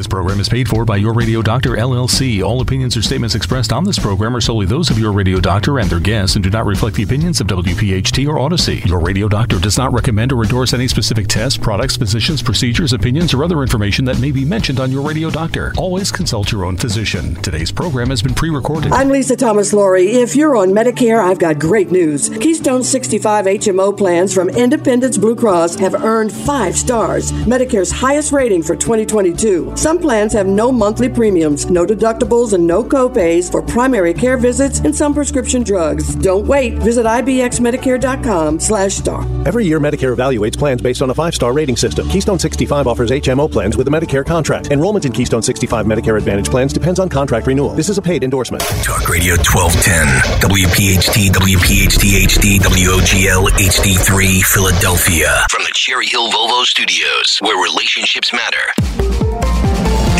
This program is paid for by Your Radio Doctor LLC. All opinions or statements expressed on this program are solely those of Your Radio Doctor and their guests and do not reflect the opinions of WPHT or Odyssey. Your Radio Doctor does not recommend or endorse any specific tests, products, physicians, procedures, opinions, or other information that may be mentioned on Your Radio Doctor. Always consult your own physician. Today's program has been pre-recorded. I'm Lisa Thomas Laurie. If you're on Medicare, I've got great news. Keystone 65 HMO plans from Independence Blue Cross have earned five stars, Medicare's highest rating for 2022. Some plans have no monthly premiums, no deductibles, and no copays for primary care visits and some prescription drugs. Don't wait. Visit ibxmedicare.com slash star. Every year, Medicare evaluates plans based on a five-star rating system. Keystone 65 offers HMO plans with a Medicare contract. Enrollment in Keystone 65 Medicare Advantage plans depends on contract renewal. This is a paid endorsement. Talk Radio 1210, WPHT, WPHT HD, WOGL HD3, Philadelphia. From the Cherry Hill Volvo Studios, where relationships matter.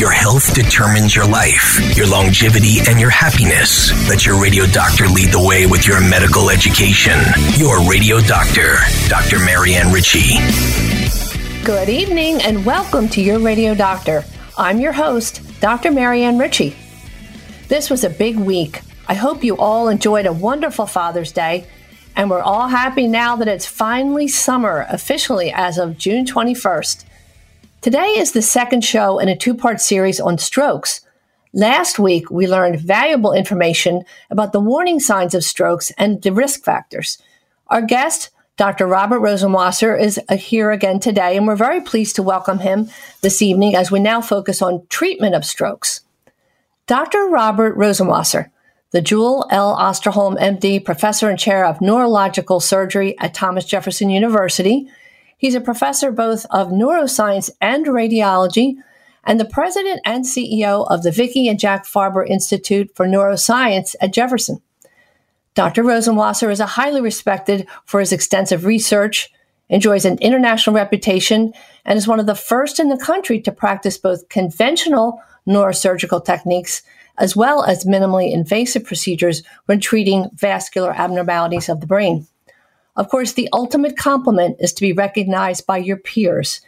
Your health determines your life, your longevity, and your happiness. Let your radio doctor lead the way with your medical education. Your radio doctor, Dr. Marianne Ritchie. Good evening and welcome to Your Radio Doctor. I'm your host, Dr. Marianne Ritchie. This was a big week. I hope you all enjoyed a wonderful Father's Day, and we're all happy now that it's finally summer, officially as of June 21st. Today is the second show in a two part series on strokes. Last week, we learned valuable information about the warning signs of strokes and the risk factors. Our guest, Dr. Robert Rosenwasser, is here again today, and we're very pleased to welcome him this evening as we now focus on treatment of strokes. Dr. Robert Rosenwasser, the Jewell L. Osterholm, MD, professor and chair of neurological surgery at Thomas Jefferson University, He's a professor both of neuroscience and radiology, and the president and CEO of the Vicki and Jack Farber Institute for Neuroscience at Jefferson. Dr. Rosenwasser is a highly respected for his extensive research, enjoys an international reputation, and is one of the first in the country to practice both conventional neurosurgical techniques as well as minimally invasive procedures when treating vascular abnormalities of the brain. Of course, the ultimate compliment is to be recognized by your peers.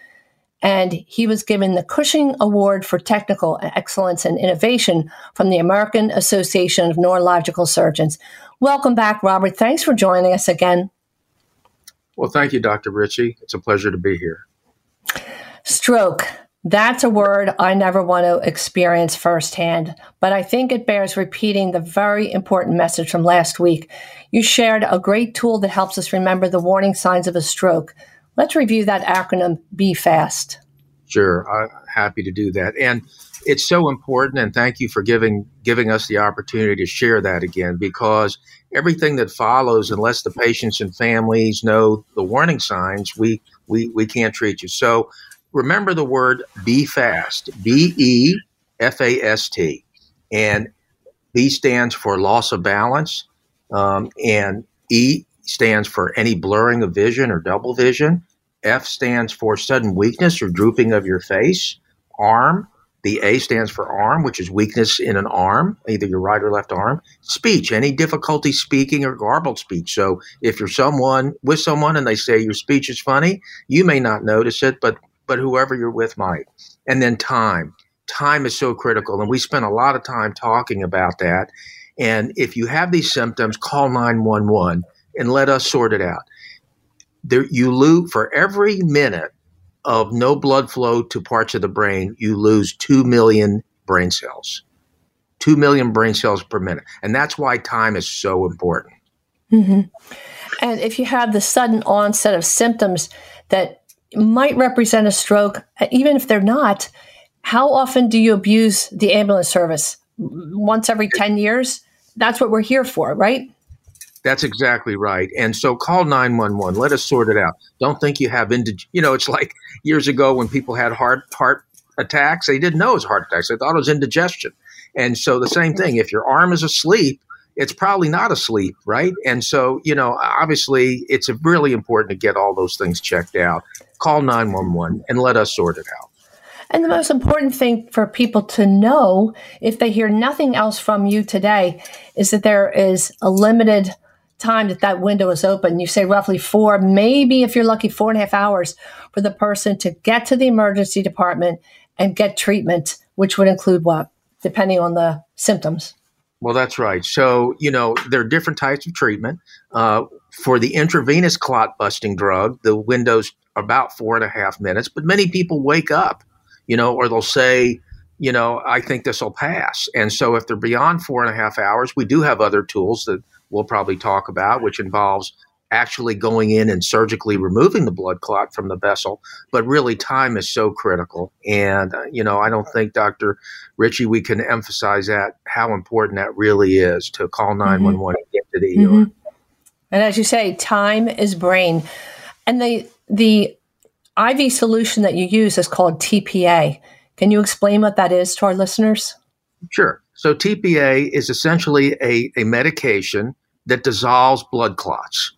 And he was given the Cushing Award for Technical Excellence and Innovation from the American Association of Neurological Surgeons. Welcome back, Robert. Thanks for joining us again. Well, thank you, Dr. Ritchie. It's a pleasure to be here. Stroke. That's a word I never want to experience firsthand, but I think it bears repeating the very important message from last week. You shared a great tool that helps us remember the warning signs of a stroke. Let's review that acronym Be Fast. Sure, I'm happy to do that. And it's so important and thank you for giving giving us the opportunity to share that again because everything that follows unless the patients and families know the warning signs we we, we can't treat you so remember the word be fast, B E F A S T. And B stands for loss of balance, um, and E stands for any blurring of vision or double vision. F stands for sudden weakness or drooping of your face. Arm, the A stands for arm, which is weakness in an arm, either your right or left arm. Speech, any difficulty speaking or garbled speech. So if you're someone with someone and they say your speech is funny, you may not notice it, but but whoever you're with might. And then time. Time is so critical. And we spent a lot of time talking about that. And if you have these symptoms, call 911 and let us sort it out. There, you lose for every minute of no blood flow to parts of the brain, you lose 2 million brain cells. 2 million brain cells per minute. And that's why time is so important. Mm-hmm. And if you have the sudden onset of symptoms that might represent a stroke, uh, even if they're not, how often do you abuse the ambulance service? Once every 10 years? That's what we're here for, right? That's exactly right. And so call 911. Let us sort it out. Don't think you have indig- you know, it's like years ago when people had heart heart attacks, they didn't know it was heart attacks. They thought it was indigestion. And so the same thing, if your arm is asleep, it's probably not asleep, right? And so, you know, obviously it's really important to get all those things checked out. Call 911 and let us sort it out. And the most important thing for people to know, if they hear nothing else from you today, is that there is a limited time that that window is open. You say roughly four, maybe if you're lucky, four and a half hours for the person to get to the emergency department and get treatment, which would include what, depending on the symptoms. Well, that's right. So, you know, there are different types of treatment. Uh, for the intravenous clot busting drug, the window's about four and a half minutes, but many people wake up, you know, or they'll say, you know, I think this will pass. And so if they're beyond four and a half hours, we do have other tools that we'll probably talk about, which involves actually going in and surgically removing the blood clot from the vessel. But really, time is so critical. And, uh, you know, I don't think, Dr. Ritchie, we can emphasize that, how important that really is to call 911 mm-hmm. and get to the mm-hmm. ER. And as you say, time is brain. And the, the IV solution that you use is called TPA. Can you explain what that is to our listeners? Sure. So, TPA is essentially a, a medication that dissolves blood clots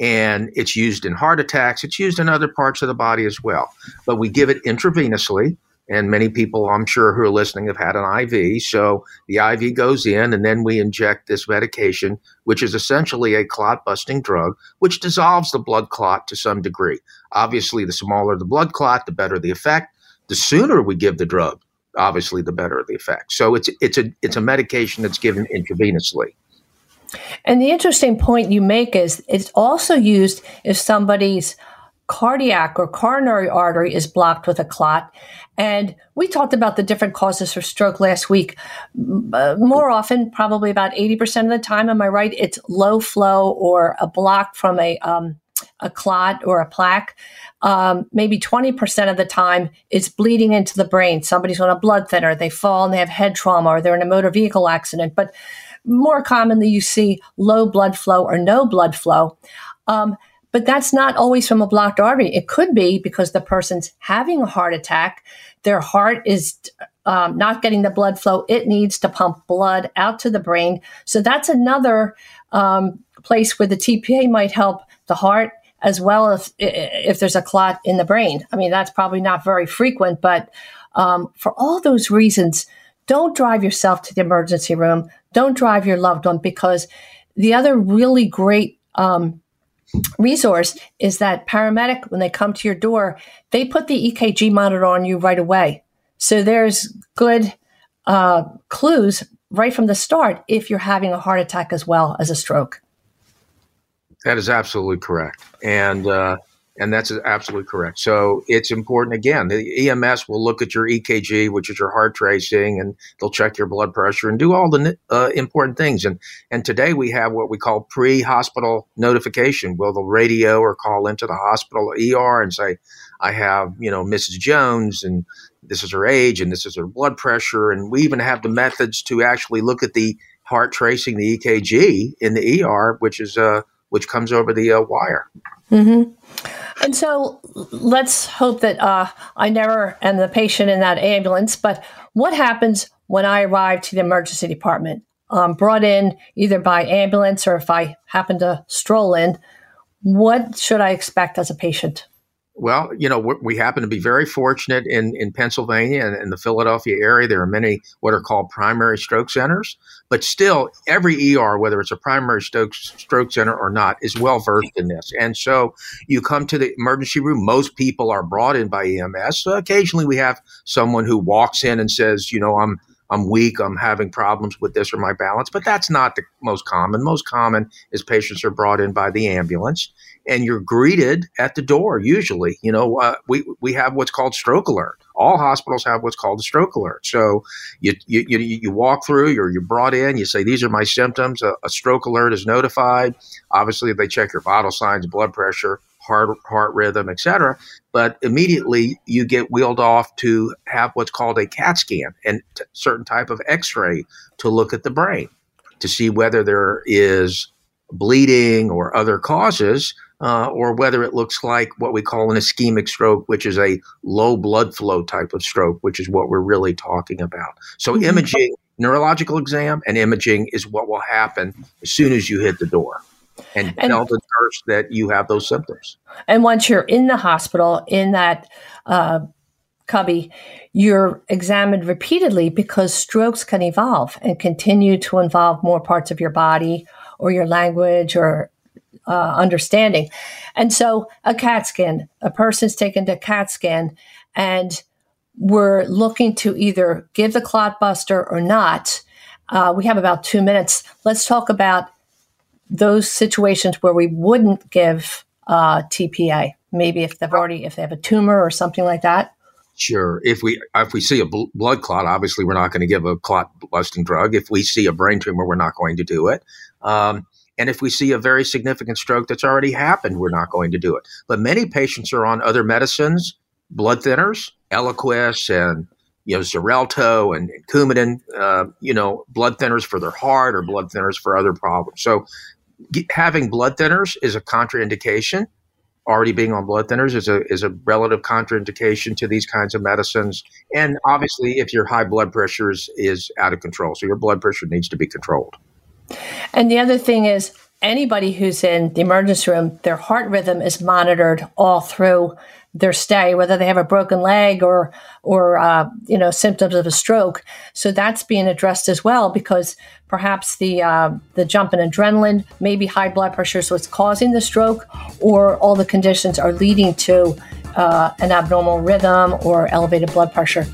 and it's used in heart attacks. It's used in other parts of the body as well. But we give it intravenously, and many people, I'm sure, who are listening have had an IV. So the IV goes in, and then we inject this medication, which is essentially a clot busting drug, which dissolves the blood clot to some degree. Obviously, the smaller the blood clot, the better the effect. The sooner we give the drug, obviously, the better the effect. So it's it's a it's a medication that's given intravenously. And the interesting point you make is it's also used if somebody's cardiac or coronary artery is blocked with a clot. And we talked about the different causes for stroke last week. Uh, more often, probably about 80% of the time, am I right? It's low flow or a block from a, um, a clot or a plaque. Um, maybe 20% of the time, it's bleeding into the brain. Somebody's on a blood thinner, they fall and they have head trauma, or they're in a motor vehicle accident. But more commonly, you see low blood flow or no blood flow. Um, but that's not always from a blocked artery. It could be because the person's having a heart attack. Their heart is um, not getting the blood flow it needs to pump blood out to the brain. So that's another um, place where the TPA might help the heart as well as if there's a clot in the brain. I mean, that's probably not very frequent, but um, for all those reasons, don't drive yourself to the emergency room. Don't drive your loved one because the other really great um, resource is that paramedic, when they come to your door, they put the EKG monitor on you right away. So there's good uh, clues right from the start if you're having a heart attack as well as a stroke. That is absolutely correct. And uh, and that's absolutely correct. So it's important. Again, the EMS will look at your EKG, which is your heart tracing, and they'll check your blood pressure and do all the uh, important things. And and today we have what we call pre-hospital notification. Will the radio or call into the hospital ER and say, "I have you know Mrs. Jones and." This is her age and this is her blood pressure. And we even have the methods to actually look at the heart tracing, the EKG in the ER, which is uh, which comes over the uh, wire. Mm-hmm. And so let's hope that uh, I never am the patient in that ambulance. But what happens when I arrive to the emergency department? Um, brought in either by ambulance or if I happen to stroll in, what should I expect as a patient? Well, you know, we happen to be very fortunate in, in Pennsylvania and in the Philadelphia area. There are many what are called primary stroke centers, but still, every ER, whether it's a primary stroke, stroke center or not, is well versed in this. And so you come to the emergency room, most people are brought in by EMS. So occasionally we have someone who walks in and says, you know, I'm I'm weak, I'm having problems with this or my balance, but that's not the most common. Most common is patients are brought in by the ambulance and you're greeted at the door usually. You know, uh, we, we have what's called stroke alert. All hospitals have what's called a stroke alert. So you, you, you, you walk through, you're, you're brought in, you say, these are my symptoms. A, a stroke alert is notified. Obviously, they check your vital signs, blood pressure, heart heart rhythm, etc. But immediately you get wheeled off to have what's called a CAT scan and t- certain type of X-ray to look at the brain to see whether there is bleeding or other causes. Uh, or whether it looks like what we call an ischemic stroke, which is a low blood flow type of stroke, which is what we're really talking about. So, mm-hmm. imaging neurological exam and imaging is what will happen as soon as you hit the door and, and tell the nurse that you have those symptoms. And once you're in the hospital, in that uh, cubby, you're examined repeatedly because strokes can evolve and continue to involve more parts of your body or your language or uh, understanding. And so a CAT scan, a person's taken to CAT scan and we're looking to either give the clot buster or not. Uh, we have about two minutes. Let's talk about those situations where we wouldn't give uh, TPA. Maybe if they've already, if they have a tumor or something like that. Sure. If we if we see a bl- blood clot, obviously we're not going to give a clot busting drug. If we see a brain tumor, we're not going to do it. Um, and if we see a very significant stroke that's already happened, we're not going to do it. But many patients are on other medicines, blood thinners, Eliquis and you know Xarelto and, Coumadin, uh, you know blood thinners for their heart or blood thinners for other problems. So having blood thinners is a contraindication already being on blood thinners is a is a relative contraindication to these kinds of medicines. And obviously, if your high blood pressure is, is out of control, so your blood pressure needs to be controlled. And the other thing is, anybody who's in the emergency room, their heart rhythm is monitored all through their stay, whether they have a broken leg or or uh, you know symptoms of a stroke. So that's being addressed as well because perhaps the uh, the jump in adrenaline, maybe high blood pressure is what's causing the stroke, or all the conditions are leading to uh, an abnormal rhythm or elevated blood pressure.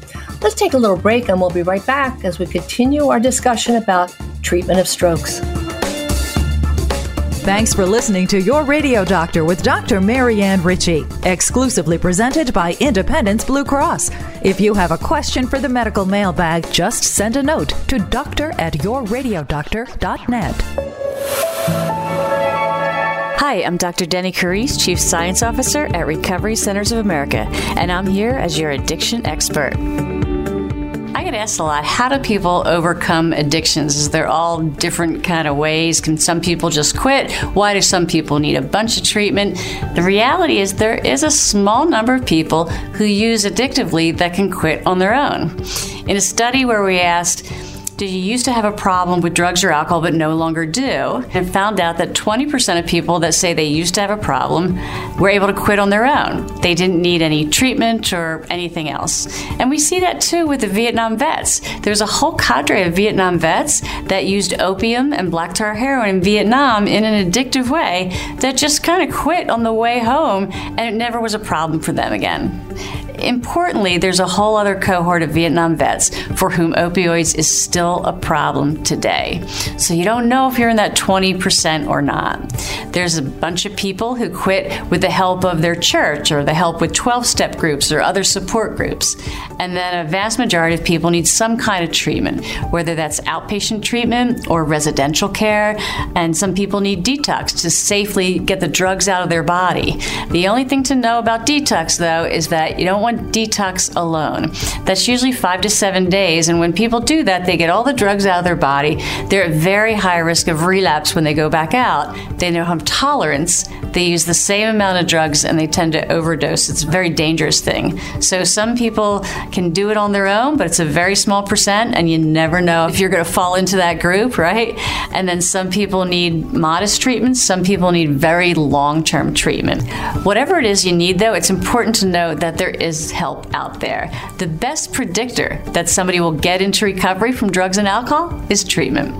Let's take a little break and we'll be right back as we continue our discussion about treatment of strokes. Thanks for listening to Your Radio Doctor with Dr. Marianne Ritchie, exclusively presented by Independence Blue Cross. If you have a question for the medical mailbag, just send a note to doctor at yourradiodoctor.net. Hi, I'm Dr. Deni Carise, Chief Science Officer at Recovery Centers of America, and I'm here as your addiction expert. I get asked a lot, how do people overcome addictions? They're all different kind of ways. Can some people just quit? Why do some people need a bunch of treatment? The reality is there is a small number of people who use addictively that can quit on their own. In a study where we asked did you used to have a problem with drugs or alcohol but no longer do? And found out that 20% of people that say they used to have a problem were able to quit on their own. They didn't need any treatment or anything else. And we see that too with the Vietnam vets. There's a whole cadre of Vietnam vets that used opium and black tar heroin in Vietnam in an addictive way that just kind of quit on the way home and it never was a problem for them again. Importantly, there's a whole other cohort of Vietnam vets for whom opioids is still a problem today. So you don't know if you're in that 20% or not. There's a bunch of people who quit with the help of their church or the help with 12 step groups or other support groups. And then a vast majority of people need some kind of treatment, whether that's outpatient treatment or residential care. And some people need detox to safely get the drugs out of their body. The only thing to know about detox, though, is that you don't want detox alone. That's usually five to seven days. And when people do that, they get all the drugs out of their body. They're at very high risk of relapse when they go back out. They don't have tolerance. They use the same amount of drugs and they tend to overdose. It's a very dangerous thing. So some people can do it on their own, but it's a very small percent, and you never know if you're going to fall into that group, right? And then some people need modest treatments, some people need very long term treatment. Whatever it is you need, though, it's important to know that there is help out there. The best predictor that somebody will get into recovery from drugs and alcohol is treatment.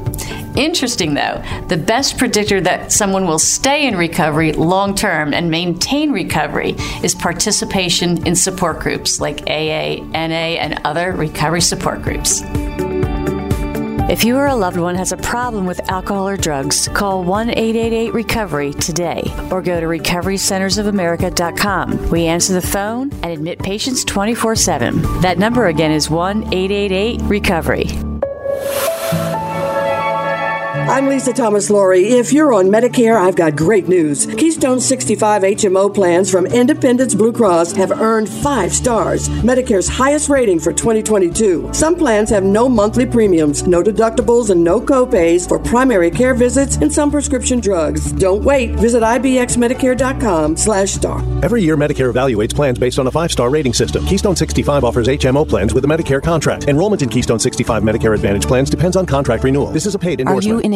Interesting though, the best predictor that someone will stay in recovery long term and maintain recovery is participation in support groups like AA, NA, and other recovery support groups. If you or a loved one has a problem with alcohol or drugs, call 1 888 Recovery today or go to recoverycentersofamerica.com. We answer the phone and admit patients 24 7. That number again is 1 888 Recovery. I'm Lisa Thomas Laurie. If you're on Medicare, I've got great news. Keystone 65 HMO plans from Independence Blue Cross have earned five stars, Medicare's highest rating for 2022. Some plans have no monthly premiums, no deductibles, and no copays for primary care visits and some prescription drugs. Don't wait. Visit ibxmedicare.com slash star. Every year, Medicare evaluates plans based on a five-star rating system. Keystone 65 offers HMO plans with a Medicare contract. Enrollment in Keystone 65 Medicare Advantage plans depends on contract renewal. This is a paid endorsement. Are you in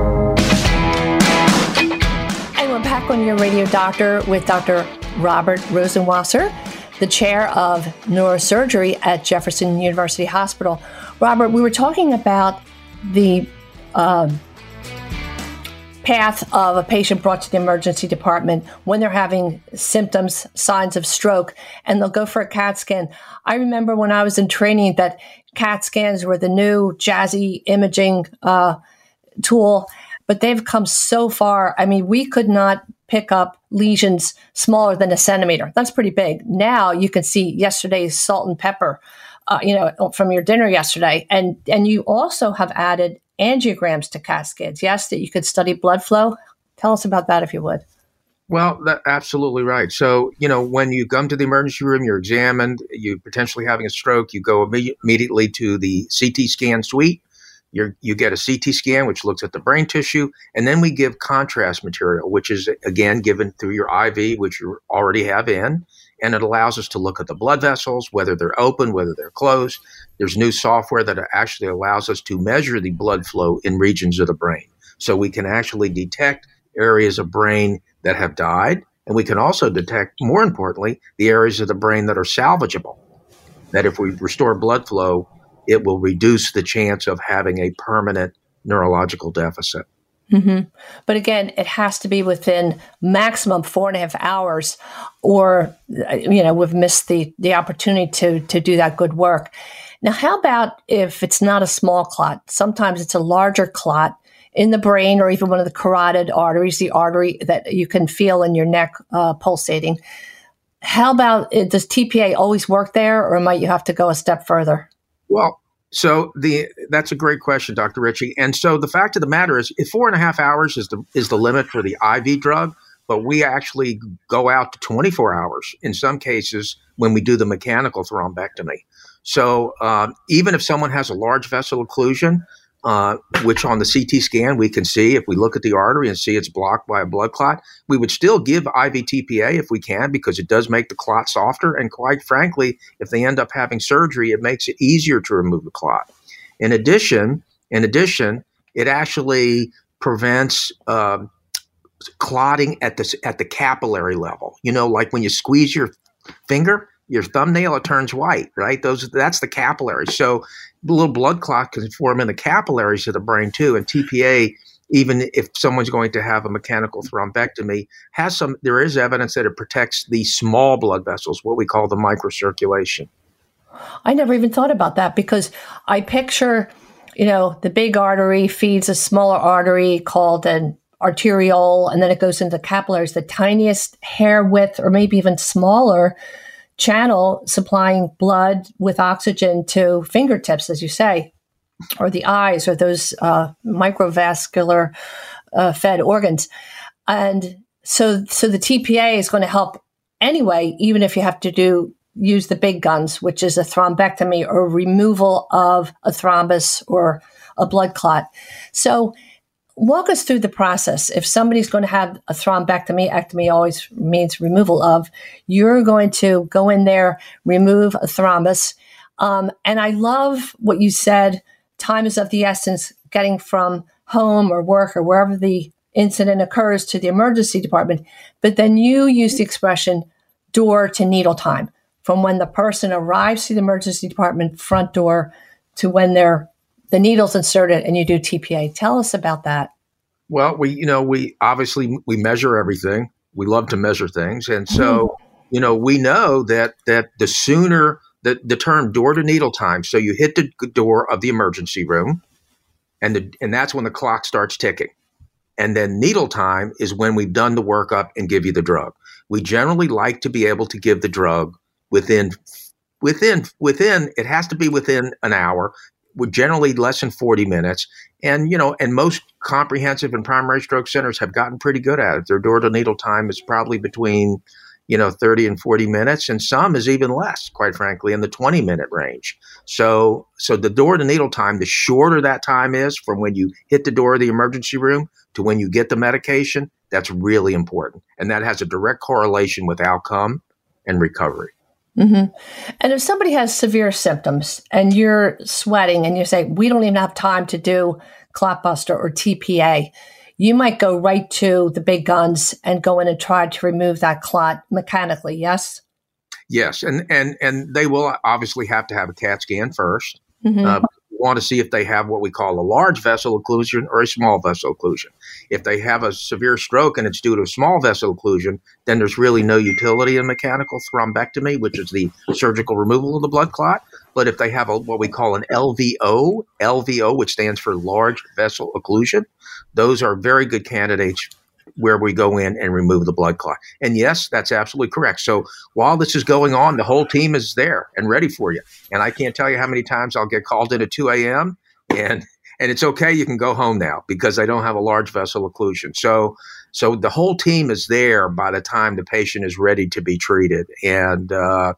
Back on your radio doctor with Dr. Robert Rosenwasser, the chair of neurosurgery at Jefferson University Hospital. Robert, we were talking about the um, path of a patient brought to the emergency department when they're having symptoms, signs of stroke, and they'll go for a CAT scan. I remember when I was in training that CAT scans were the new jazzy imaging uh, tool, but they've come so far. I mean, we could not pick up lesions smaller than a centimeter. That's pretty big. Now you can see yesterday's salt and pepper. Uh, you know, from your dinner yesterday, and and you also have added angiograms to CAT scans. Yes, that you could study blood flow. Tell us about that if you would. Well, that's absolutely right. So, you know, when you come to the emergency room, you're examined, you potentially having a stroke, you go imme- immediately to the CT scan suite. You you get a CT scan, which looks at the brain tissue, and then we give contrast material, which is again given through your IV, which you already have in, and it allows us to look at the blood vessels, whether they're open, whether they're closed. There's new software that actually allows us to measure the blood flow in regions of the brain, so we can actually detect areas of brain that have died, and we can also detect, more importantly, the areas of the brain that are salvageable. That if we restore blood flow, it will reduce the chance of having a permanent neurological deficit. Mm-hmm. But again, it has to be within maximum four and a half hours, or you know we've missed the the opportunity to to do that good work. Now, how about if it's not a small clot? Sometimes it's a larger clot in the brain or even one of the carotid arteries, the artery that you can feel in your neck uh, pulsating. How about does TPA always work there, or might you have to go a step further? Well, so the that's a great question, Dr. Ritchie. And so the fact of the matter is, four and a half hours is the is the limit for the IV drug, but we actually go out to 24 hours in some cases when we do the mechanical thrombectomy. So um, even if someone has a large vessel occlusion, uh, which on the CT scan we can see if we look at the artery and see it's blocked by a blood clot, we would still give IV TPA if we can because it does make the clot softer. And quite frankly, if they end up having surgery, it makes it easier to remove the clot. In addition, in addition, it actually prevents uh, clotting at the at the capillary level. You know, like when you squeeze your finger, your thumbnail, it turns white, right? Those that's the capillary. So little blood clot can form in the capillaries of the brain too. And TPA, even if someone's going to have a mechanical thrombectomy, has some. There is evidence that it protects the small blood vessels, what we call the microcirculation. I never even thought about that because I picture, you know, the big artery feeds a smaller artery called an arteriole, and then it goes into capillaries, the tiniest hair width, or maybe even smaller channel supplying blood with oxygen to fingertips, as you say, or the eyes, or those uh, microvascular uh, fed organs. And so, so the TPA is going to help anyway, even if you have to do use the big guns, which is a thrombectomy or removal of a thrombus or a blood clot. So, walk us through the process. If somebody's going to have a thrombectomy, ectomy always means removal of, you're going to go in there, remove a thrombus. Um, and I love what you said time is of the essence, getting from home or work or wherever the incident occurs to the emergency department. But then you use the expression door to needle time from when the person arrives to the emergency department front door to when they're the needle's inserted and you do TPA. Tell us about that. Well, we you know we obviously we measure everything. We love to measure things, and so mm. you know we know that that the sooner the the term door to needle time. So you hit the door of the emergency room, and the and that's when the clock starts ticking. And then needle time is when we've done the workup and give you the drug. We generally like to be able to give the drug within within within it has to be within an hour with generally less than 40 minutes. And you know and most comprehensive and primary stroke centers have gotten pretty good at it. Their door to needle time is probably between you know 30 and 40 minutes and some is even less quite frankly in the 20 minute range. So so the door to needle time the shorter that time is from when you hit the door of the emergency room to when you get the medication that's really important. And that has a direct correlation with outcome and recovery Mm-hmm. And if somebody has severe symptoms and you're sweating and you say, we don't even have time to do clotbuster or TPA, you might go right to the big guns and go in and try to remove that clot mechanically. Yes. Yes, and and and they will obviously have to have a CAT scan 1st mm-hmm. uh, want to see if they have what we call a large vessel occlusion or a small vessel occlusion. If they have a severe stroke and it's due to a small vessel occlusion, then there's really no utility in mechanical thrombectomy, which is the surgical removal of the blood clot. But if they have a, what we call an LVO, LVO, which stands for large vessel occlusion, those are very good candidates where we go in and remove the blood clot. And yes, that's absolutely correct. So while this is going on, the whole team is there and ready for you. And I can't tell you how many times I'll get called in at 2 a.m. and and it's okay. You can go home now because I don't have a large vessel occlusion. So so the whole team is there by the time the patient is ready to be treated. And uh,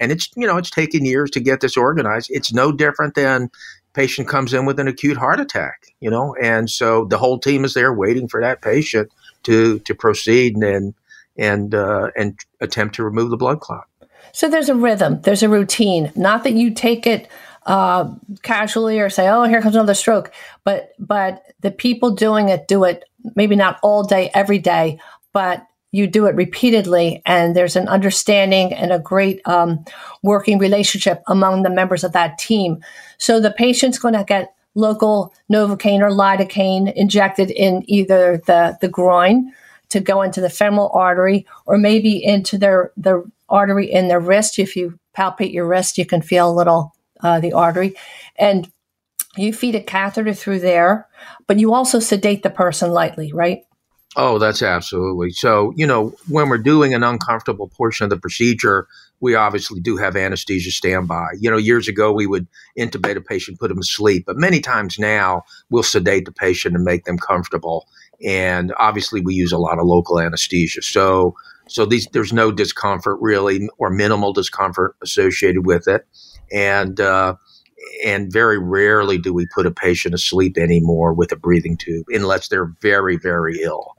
and it's you know it's taken years to get this organized. It's no different than patient comes in with an acute heart attack, you know, and so the whole team is there waiting for that patient to to proceed and and uh, and attempt to remove the blood clot. So there's a rhythm, there's a routine. Not that you take it uh, casually or say, "Oh, here comes another stroke," but but the people doing it do it maybe not all day, every day, but you do it repeatedly, and there's an understanding and a great um, working relationship among the members of that team. So the patient's going to get local Novocaine or lidocaine injected in either the, the groin to go into the femoral artery or maybe into their the artery in their wrist. If you palpate your wrist, you can feel a little uh, the artery. And you feed a catheter through there, but you also sedate the person lightly, right? Oh, that's absolutely. So, you know, when we're doing an uncomfortable portion of the procedure, we obviously do have anesthesia standby. You know, years ago we would intubate a patient, put them to sleep, but many times now we'll sedate the patient and make them comfortable. And obviously we use a lot of local anesthesia. So, so these there's no discomfort really or minimal discomfort associated with it. And uh, and very rarely do we put a patient asleep anymore with a breathing tube unless they're very very ill.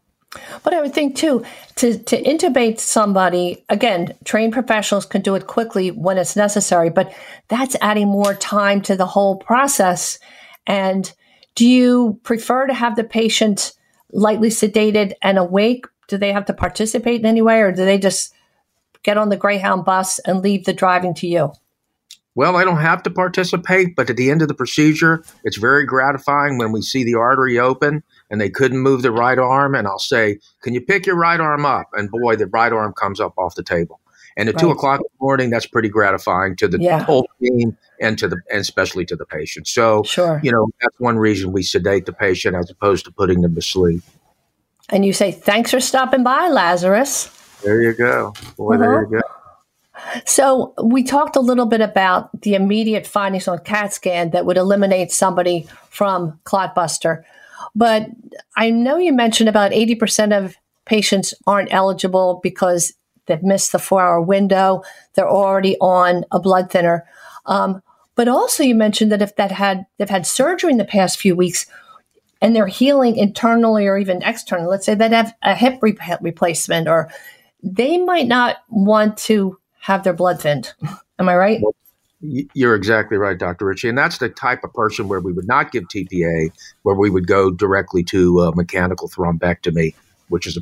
But I would think too to to intubate somebody again, trained professionals can do it quickly when it's necessary, but that's adding more time to the whole process. And do you prefer to have the patient lightly sedated and awake? Do they have to participate in any way, or do they just get on the Greyhound bus and leave the driving to you? Well, I don't have to participate, but at the end of the procedure, it's very gratifying when we see the artery open and they couldn't move the right arm. And I'll say, Can you pick your right arm up? And boy, the right arm comes up off the table. And at right. two o'clock in the morning, that's pretty gratifying to the yeah. whole team and to the and especially to the patient. So, sure. you know, that's one reason we sedate the patient as opposed to putting them to sleep. And you say, "Thanks for stopping by, Lazarus." There you go. Boy, uh-huh. there you go. So we talked a little bit about the immediate findings on CAT scan that would eliminate somebody from Clotbuster. But I know you mentioned about 80% of patients aren't eligible because they've missed the four hour window. They're already on a blood thinner. Um, but also you mentioned that if that had they've had surgery in the past few weeks, and they're healing internally or even externally, let's say they have a hip re- replacement, or they might not want to have their blood thinned. Am I right? You're exactly right, Dr. Ritchie. And that's the type of person where we would not give TPA, where we would go directly to uh, mechanical thrombectomy, which is a,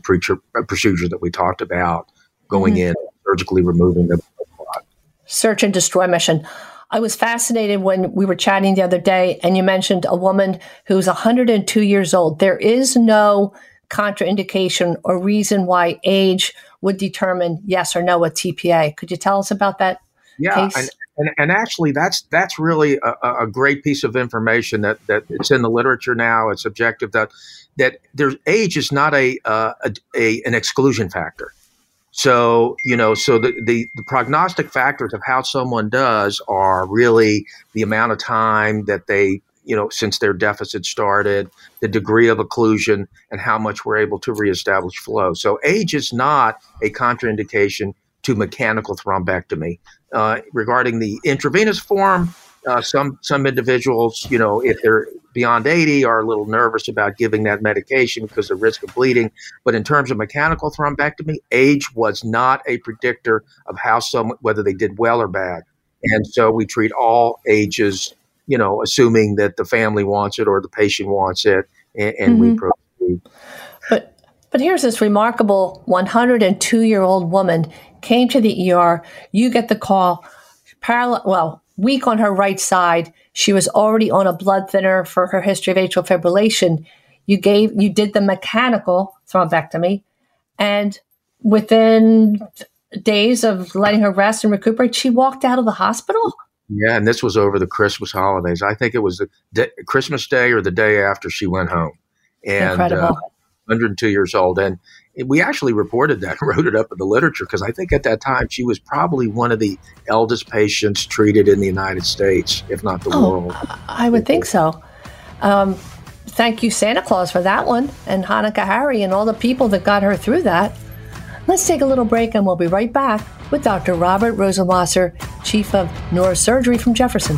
a, procedure that we talked about, going mm-hmm. in, surgically removing the blood. Search and destroy mission. I was fascinated when we were chatting the other day and you mentioned a woman who's 102 years old. There is no contraindication or reason why age would determine yes or no a TPA. Could you tell us about that? Yeah, and, and, and, actually, that's that's really a, a, great piece of information that, that it's in the literature now. It's objective that that there's age is not a, uh, a, a an exclusion factor. So, you know, so the, the, the, prognostic factors of how someone does are really the amount of time that they, you know, since their deficit started, the degree of occlusion, and how much we're able to reestablish flow. So, age is not a contraindication to mechanical thrombectomy. Uh, regarding the intravenous form, uh, some some individuals, you know, if they're beyond 80, are a little nervous about giving that medication because of the risk of bleeding. But in terms of mechanical thrombectomy, age was not a predictor of how some whether they did well or bad. And so we treat all ages, you know, assuming that the family wants it or the patient wants it, and, and mm-hmm. we proceed. But but here's this remarkable 102 year old woman came to the ER. You get the call. Parallel, well, weak on her right side. She was already on a blood thinner for her history of atrial fibrillation. You gave, you did the mechanical thrombectomy, and within days of letting her rest and recuperate, she walked out of the hospital. Yeah, and this was over the Christmas holidays. I think it was the day, Christmas Day or the day after she went home. And, Incredible. Uh, 102 years old. And we actually reported that, wrote it up in the literature because I think at that time she was probably one of the eldest patients treated in the United States, if not the oh, world. I would think so. Um, thank you, Santa Claus, for that one, and Hanukkah Harry, and all the people that got her through that. Let's take a little break, and we'll be right back with Dr. Robert Rosenwasser, Chief of Neurosurgery from Jefferson.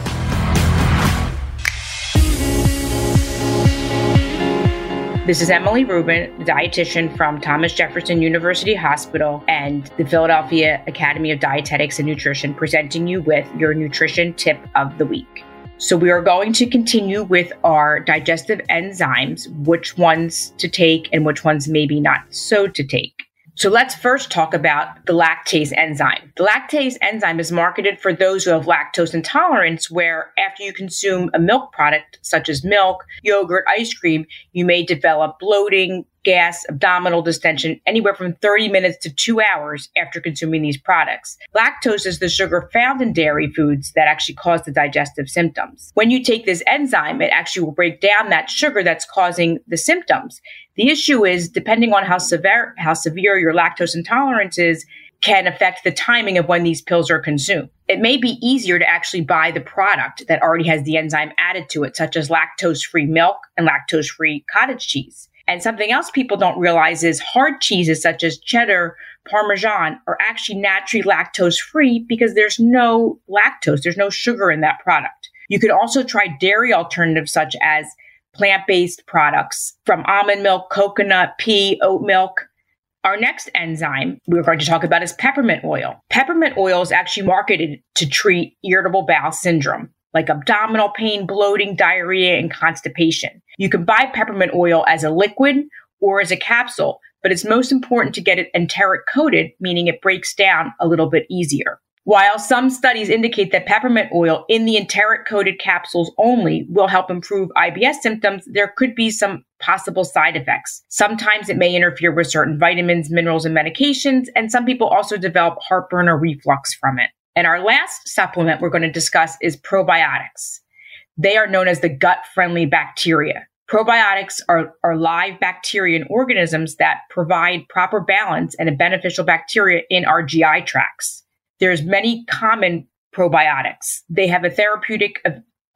This is Emily Rubin, dietitian from Thomas Jefferson University Hospital and the Philadelphia Academy of Dietetics and Nutrition, presenting you with your nutrition tip of the week. So, we are going to continue with our digestive enzymes, which ones to take and which ones maybe not so to take. So let's first talk about the lactase enzyme. The lactase enzyme is marketed for those who have lactose intolerance, where after you consume a milk product such as milk, yogurt, ice cream, you may develop bloating, gas, abdominal distension anywhere from 30 minutes to two hours after consuming these products. Lactose is the sugar found in dairy foods that actually cause the digestive symptoms. When you take this enzyme, it actually will break down that sugar that's causing the symptoms. The issue is depending on how severe how severe your lactose intolerance is can affect the timing of when these pills are consumed. It may be easier to actually buy the product that already has the enzyme added to it, such as lactose free milk and lactose free cottage cheese. And something else people don't realize is hard cheeses such as cheddar, parmesan are actually naturally lactose free because there's no lactose, there's no sugar in that product. You could also try dairy alternatives such as plant based products from almond milk, coconut, pea, oat milk. Our next enzyme we're going to talk about is peppermint oil. Peppermint oil is actually marketed to treat irritable bowel syndrome like abdominal pain, bloating, diarrhea, and constipation. You can buy peppermint oil as a liquid or as a capsule, but it's most important to get it enteric coated, meaning it breaks down a little bit easier. While some studies indicate that peppermint oil in the enteric coated capsules only will help improve IBS symptoms, there could be some possible side effects. Sometimes it may interfere with certain vitamins, minerals, and medications, and some people also develop heartburn or reflux from it. And our last supplement we're going to discuss is probiotics. They are known as the gut friendly bacteria. Probiotics are, are live bacteria and organisms that provide proper balance and a beneficial bacteria in our GI tracts. There's many common probiotics. They have a therapeutic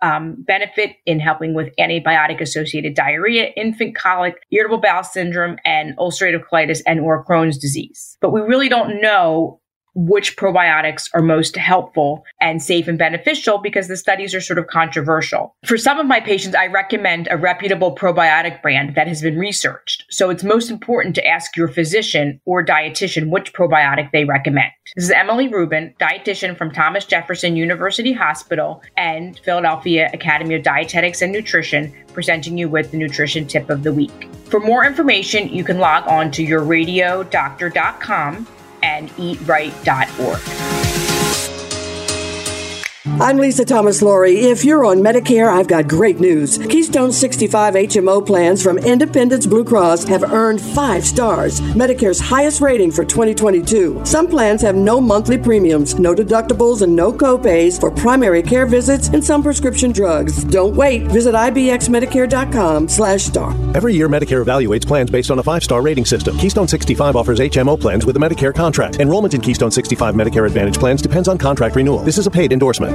um, benefit in helping with antibiotic associated diarrhea, infant colic, irritable bowel syndrome, and ulcerative colitis and or Crohn's disease. But we really don't know which probiotics are most helpful and safe and beneficial because the studies are sort of controversial. For some of my patients, I recommend a reputable probiotic brand that has been researched. So it's most important to ask your physician or dietitian which probiotic they recommend. This is Emily Rubin, dietitian from Thomas Jefferson University Hospital and Philadelphia Academy of Dietetics and Nutrition, presenting you with the nutrition tip of the week. For more information, you can log on to yourradiodoctor.com and eatright.org. I'm Lisa Thomas Laury. If you're on Medicare, I've got great news. Keystone 65 HMO plans from Independence Blue Cross have earned five stars, Medicare's highest rating for 2022. Some plans have no monthly premiums, no deductibles, and no copays for primary care visits and some prescription drugs. Don't wait. Visit ibxmedicare.com slash star. Every year, Medicare evaluates plans based on a five-star rating system. Keystone 65 offers HMO plans with a Medicare contract. Enrollment in Keystone 65 Medicare Advantage plans depends on contract renewal. This is a paid endorsement.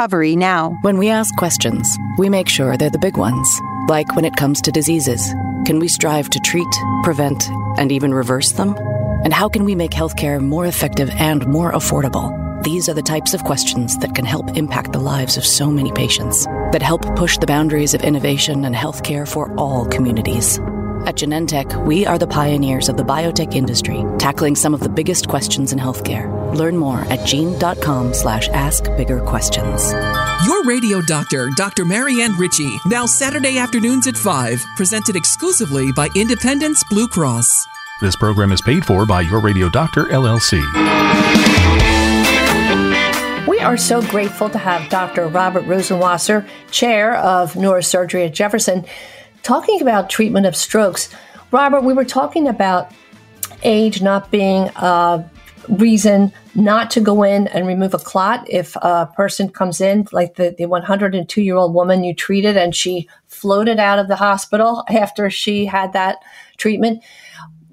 recovery now. When we ask questions, we make sure they're the big ones. Like when it comes to diseases, can we strive to treat, prevent, and even reverse them? And how can we make healthcare more effective and more affordable? These are the types of questions that can help impact the lives of so many patients, that help push the boundaries of innovation and healthcare for all communities. At Genentech, we are the pioneers of the biotech industry, tackling some of the biggest questions in healthcare. Learn more at gene.com slash ask bigger questions. Your radio doctor, Dr. Marianne Ritchie, now Saturday afternoons at 5, presented exclusively by Independence Blue Cross. This program is paid for by Your Radio Doctor, LLC. We are so grateful to have Dr. Robert Rosenwasser, Chair of Neurosurgery at Jefferson, talking about treatment of strokes. Robert, we were talking about age not being a reason not to go in and remove a clot if a person comes in, like the, the 102 year old woman you treated and she floated out of the hospital after she had that treatment.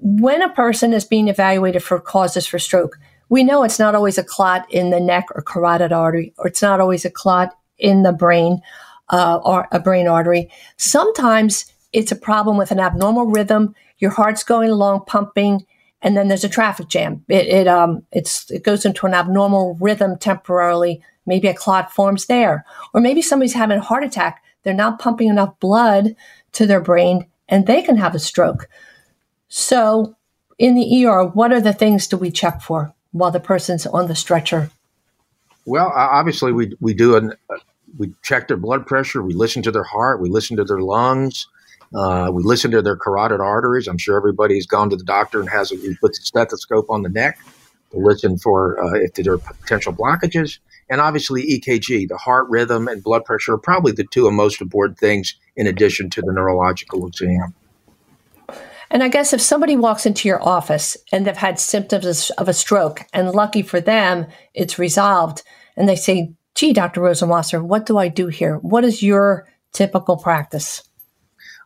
When a person is being evaluated for causes for stroke, we know it's not always a clot in the neck or carotid artery, or it's not always a clot in the brain uh, or a brain artery. Sometimes it's a problem with an abnormal rhythm. Your heart's going along, pumping, and then there's a traffic jam. It, it um it's it goes into an abnormal rhythm temporarily. Maybe a clot forms there, or maybe somebody's having a heart attack. They're not pumping enough blood to their brain, and they can have a stroke. So, in the ER, what are the things do we check for while the person's on the stretcher? Well, obviously, we we do an we check their blood pressure, we listen to their heart, we listen to their lungs, uh, we listen to their carotid arteries. I'm sure everybody's gone to the doctor and has a, the stethoscope on the neck to listen for uh, if there are potential blockages. And obviously, EKG, the heart rhythm and blood pressure are probably the two most important things in addition to the neurological exam. And I guess if somebody walks into your office and they've had symptoms of a stroke, and lucky for them, it's resolved, and they say, gee, Dr. Rosenwasser, what do I do here? What is your typical practice?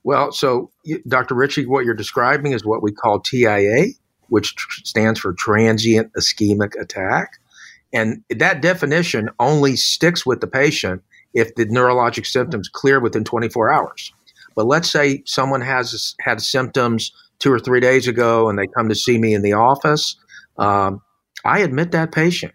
Well, so Dr. Ritchie, what you're describing is what we call TIA, which tr- stands for transient ischemic attack. And that definition only sticks with the patient if the neurologic symptoms clear within 24 hours. But let's say someone has had symptoms two or three days ago and they come to see me in the office. Um, I admit that patient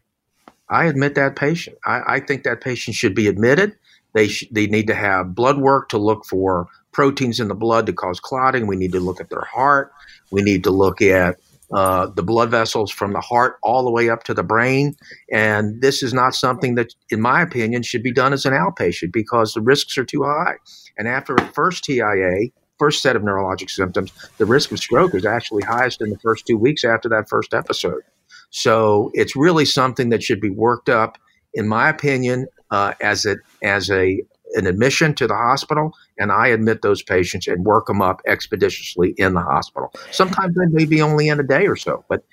I admit that patient. I, I, think that patient should be admitted They sh- they need to have blood work to look for proteins in the blood to cause clotting. We need to look at their heart. We need to look at uh, the blood vessels from the heart all the way up to the brain. And this is not something that, in my opinion, should be done as an outpatient because the risks are too high. And after a first TIA, first set of neurologic symptoms, the risk of stroke is actually highest in the first two weeks after that first episode. So it's really something that should be worked up, in my opinion, uh, as a as a an admission to the hospital, and I admit those patients and work them up expeditiously in the hospital. Sometimes they may be only in a day or so, but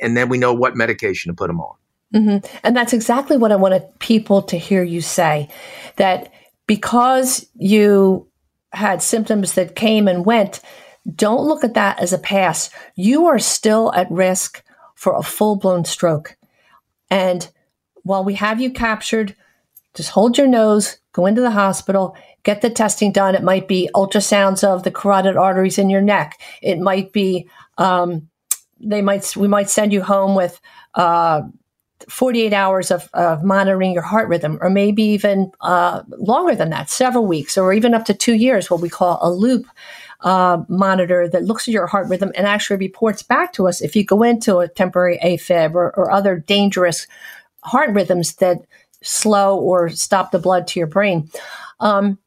and then we know what medication to put them on. Mm-hmm. And that's exactly what I wanted people to hear you say that because you had symptoms that came and went, don't look at that as a pass. You are still at risk for a full blown stroke. And while we have you captured, just hold your nose, go into the hospital, get the testing done. It might be ultrasounds of the carotid arteries in your neck. It might be, um, they might, we might send you home with, uh, 48 hours of, of, monitoring your heart rhythm, or maybe even uh, longer than that, several weeks, or even up to two years, what we call a loop uh, monitor that looks at your heart rhythm and actually reports back to us if you go into a temporary AFib or, or other dangerous heart rhythms that slow or stop the blood to your brain. Um,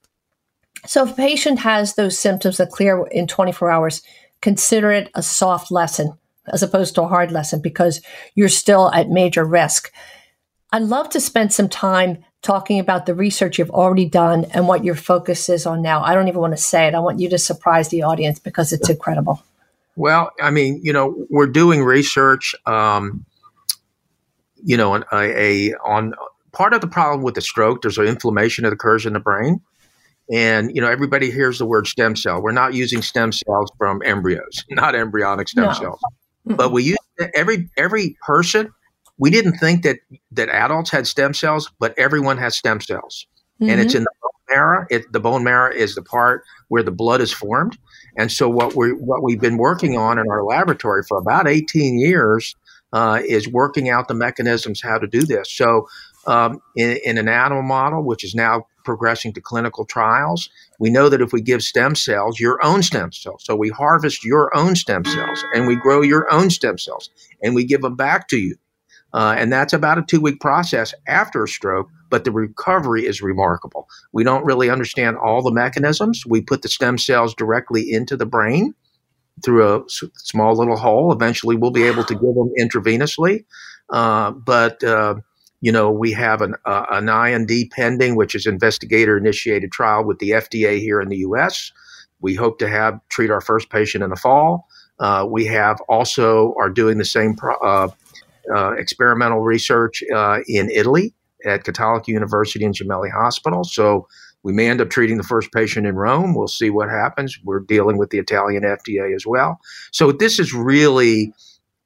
so if a patient has those symptoms that clear in 24 hours, consider it a soft lesson as opposed to a hard lesson because you're still at major risk. I'd love to spend some time talking about the research you've already done and what your focus is on now. I don't even want to say it. I want you to surprise the audience because it's incredible. Well, I mean, you know, we're doing research, um, you know, a, a, on part of the problem with the stroke. There's an inflammation that occurs in the brain, and you know, everybody hears the word stem cell. We're not using stem cells from embryos, not embryonic stem no. cells, but we use every every person we didn't think that that adults had stem cells, but everyone has stem cells, mm-hmm. and it's mm-hmm. in the bone marrow. It, the bone marrow is the part where the blood is formed, and so what we what we've been working on in our laboratory for about 18 years uh, is working out the mechanisms how to do this. So. Um, in, in an animal model, which is now progressing to clinical trials. We know that if we give stem cells, your own stem cells, so we harvest your own stem cells and we grow your own stem cells and we give them back to you. Uh, and that's about a two week process after a stroke, but the recovery is remarkable. We don't really understand all the mechanisms. We put the stem cells directly into the brain through a small little hole. Eventually, we'll be able to give them intravenously. Uh, but, uh, you know, we have an, uh, an IND pending, which is investigator initiated trial with the FDA here in the US. We hope to have treat our first patient in the fall. Uh, we have also are doing the same pro- uh, experimental research uh, in Italy at Catholic University and Gemelli Hospital. So we may end up treating the first patient in Rome. We'll see what happens. We're dealing with the Italian FDA as well. So this is really.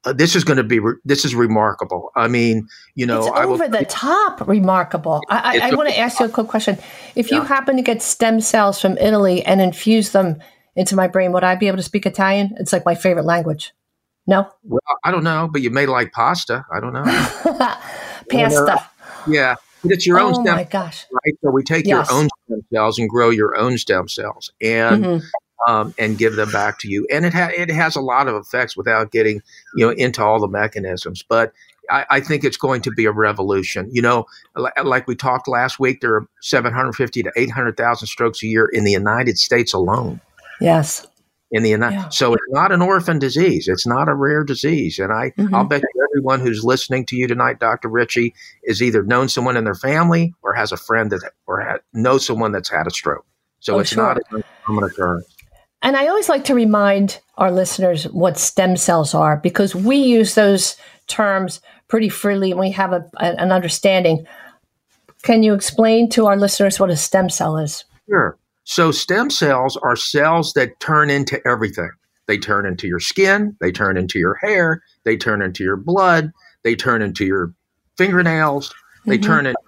Uh, this is going to be re- this is remarkable. I mean, you know, it's over will, the top remarkable. I, I, I want to ask you a quick question. If yeah. you happen to get stem cells from Italy and infuse them into my brain, would I be able to speak Italian? It's like my favorite language. No. Well, I don't know, but you may like pasta. I don't know. pasta. Yeah, but it's your own oh stem. my gosh! Right. So we take yes. your own stem cells and grow your own stem cells and. Mm-hmm. Um, and give them back to you, and it ha- it has a lot of effects without getting you know into all the mechanisms. But I, I, think it's going to be a revolution. You know, like we talked last week, there are 750 to 800,000 strokes a year in the United States alone. Yes in the United. Yeah. So it's not an orphan disease. It's not a rare disease. And I, mm-hmm. I'll bet you everyone who's listening to you tonight, Dr. Ritchie, is either known someone in their family or has a friend that or ha- knows someone that's had a stroke. So oh, it's sure. not a common occurrence. And I always like to remind our listeners what stem cells are because we use those terms pretty freely and we have a, an understanding. Can you explain to our listeners what a stem cell is? Sure. So stem cells are cells that turn into everything. They turn into your skin, they turn into your hair, they turn into your blood, they turn into your fingernails, they mm-hmm. turn into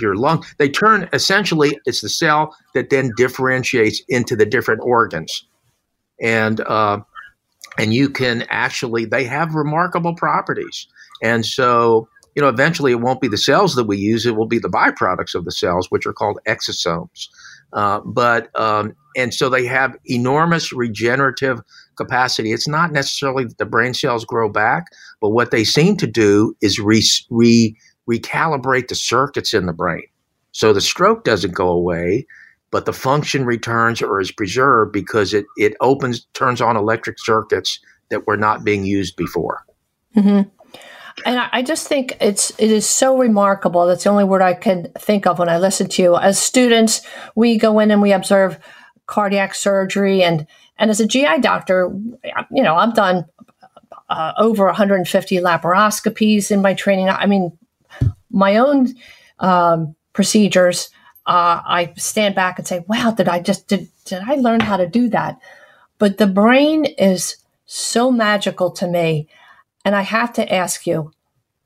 your lung. They turn essentially, it's the cell that then differentiates into the different organs. And uh, and you can actually they have remarkable properties. And so you know, eventually it won't be the cells that we use; it will be the byproducts of the cells, which are called exosomes. Uh, but um, and so they have enormous regenerative capacity. It's not necessarily that the brain cells grow back, but what they seem to do is re, re recalibrate the circuits in the brain. So the stroke doesn't go away, but the function returns or is preserved because it, it opens, turns on electric circuits that were not being used before. Mm-hmm. And I just think it's it is so remarkable. That's the only word I can think of when I listen to you. As students, we go in and we observe cardiac surgery, and and as a GI doctor, you know, I've done uh, over 150 laparoscopies in my training. I mean, my own um, procedures, uh, I stand back and say, "Wow, did I just did did I learn how to do that?" But the brain is so magical to me, and I have to ask you,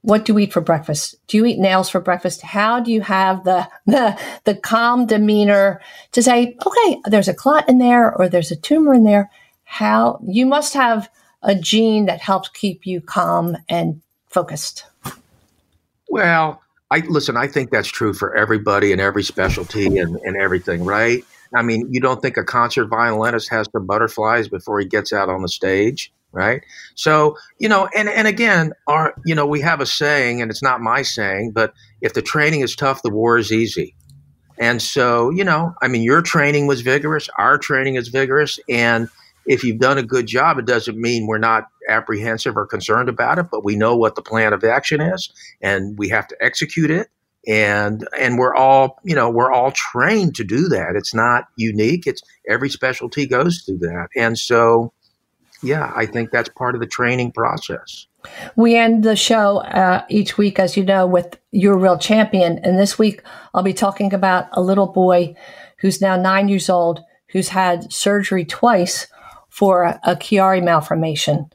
what do you eat for breakfast? Do you eat nails for breakfast? How do you have the the, the calm demeanor to say, "Okay, there's a clot in there, or there's a tumor in there"? How you must have a gene that helps keep you calm and focused. Well, I listen. I think that's true for everybody and every specialty and, and everything, right? I mean, you don't think a concert violinist has the butterflies before he gets out on the stage, right? So, you know, and and again, our you know, we have a saying, and it's not my saying, but if the training is tough, the war is easy. And so, you know, I mean, your training was vigorous, our training is vigorous, and if you've done a good job, it doesn't mean we're not apprehensive or concerned about it, but we know what the plan of action is and we have to execute it. And and we're all, you know, we're all trained to do that. It's not unique. It's every specialty goes through that. And so yeah, I think that's part of the training process. We end the show uh, each week, as you know, with your real champion. And this week, I'll be talking about a little boy who's now nine years old, who's had surgery twice for a, a Chiari malformation.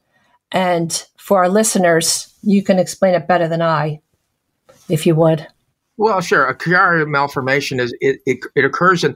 And for our listeners, you can explain it better than I, if you would. Well, sure. A Chiari malformation is it, it, it occurs in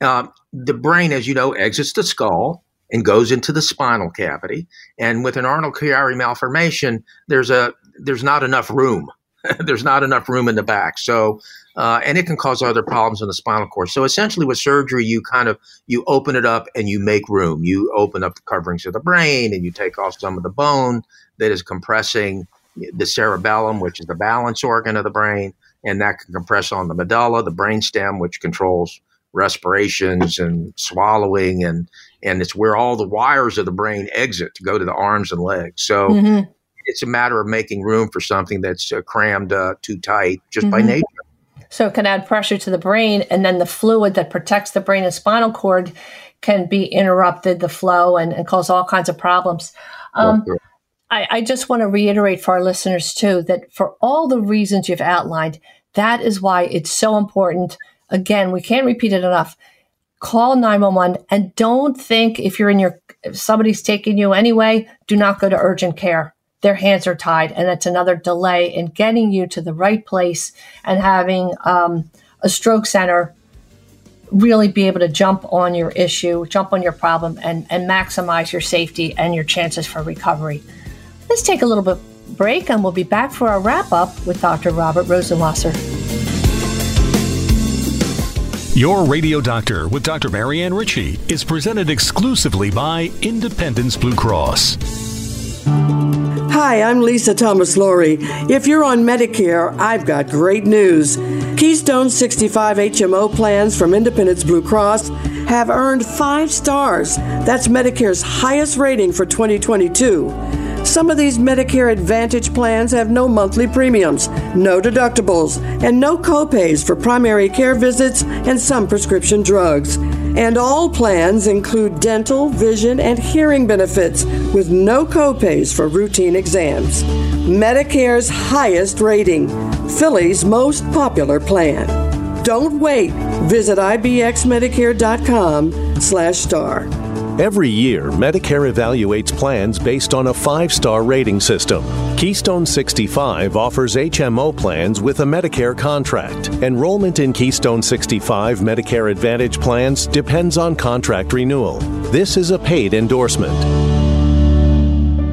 uh, the brain, as you know, exits the skull and goes into the spinal cavity. And with an Arnold Chiari malformation, there's a there's not enough room. there's not enough room in the back. So uh, and it can cause other problems in the spinal cord. So essentially, with surgery, you kind of you open it up and you make room. You open up the coverings of the brain and you take off some of the bone that is compressing the cerebellum, which is the balance organ of the brain, and that can compress on the medulla, the brainstem, which controls respirations and swallowing, and and it's where all the wires of the brain exit to go to the arms and legs. So. Mm-hmm. It's a matter of making room for something that's uh, crammed uh, too tight just mm-hmm. by nature. So it can add pressure to the brain, and then the fluid that protects the brain and spinal cord can be interrupted, the flow, and, and cause all kinds of problems. Um, I, I just want to reiterate for our listeners, too, that for all the reasons you've outlined, that is why it's so important. Again, we can't repeat it enough. Call 911 and don't think if you're in your, if somebody's taking you anyway, do not go to urgent care their hands are tied, and it's another delay in getting you to the right place and having um, a stroke center really be able to jump on your issue, jump on your problem, and, and maximize your safety and your chances for recovery. Let's take a little bit break, and we'll be back for our wrap up with Dr. Robert Rosenwasser. Your Radio Doctor with Dr. Marianne Ritchie is presented exclusively by Independence Blue Cross. Hi, I'm Lisa Thomas Laury. If you're on Medicare, I've got great news. Keystone 65 HMO plans from Independence Blue Cross have earned five stars. That's Medicare's highest rating for 2022. Some of these Medicare Advantage plans have no monthly premiums, no deductibles, and no copays for primary care visits and some prescription drugs. And all plans include dental, vision, and hearing benefits with no copays for routine exams. Medicare's highest rating, Philly's most popular plan. Don't wait. Visit ibxmedicare.com slash star. Every year, Medicare evaluates plans based on a five star rating system. Keystone 65 offers HMO plans with a Medicare contract. Enrollment in Keystone 65 Medicare Advantage plans depends on contract renewal. This is a paid endorsement.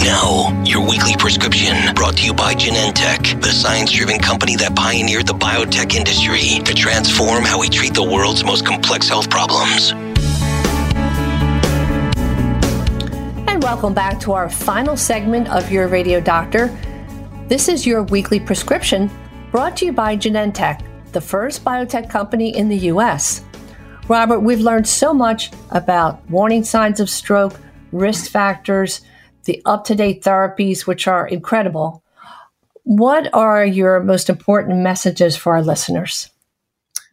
Now, your weekly prescription brought to you by Genentech, the science driven company that pioneered the biotech industry to transform how we treat the world's most complex health problems. And welcome back to our final segment of Your Radio Doctor. This is your weekly prescription brought to you by Genentech, the first biotech company in the U.S. Robert, we've learned so much about warning signs of stroke, risk factors, the up to date therapies, which are incredible. What are your most important messages for our listeners?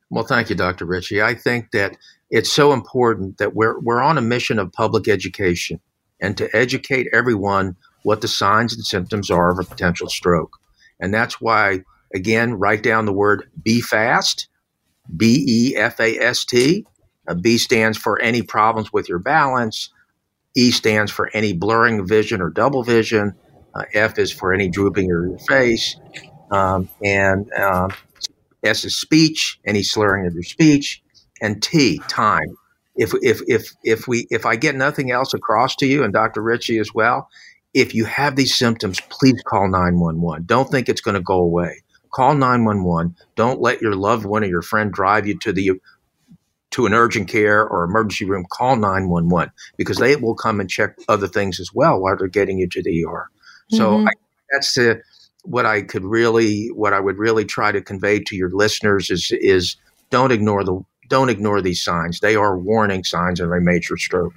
Well, thank you, Dr. Ritchie. I think that it's so important that we're, we're on a mission of public education and to educate everyone what the signs and symptoms are of a potential stroke. And that's why, again, write down the word be fast, B E F A S T. Uh, B stands for any problems with your balance. E stands for any blurring vision or double vision. Uh, F is for any drooping of your face. Um, and uh, S is speech, any slurring of your speech. And T, time. If, if, if, if, we, if I get nothing else across to you, and Dr. Ritchie as well, if you have these symptoms, please call 911. Don't think it's going to go away. Call 911. Don't let your loved one or your friend drive you to the to an urgent care or emergency room, call 911 because they will come and check other things as well while they're getting you to the ER. So mm-hmm. I, that's the, what I could really, what I would really try to convey to your listeners is, is don't ignore the, don't ignore these signs. They are warning signs of a major stroke.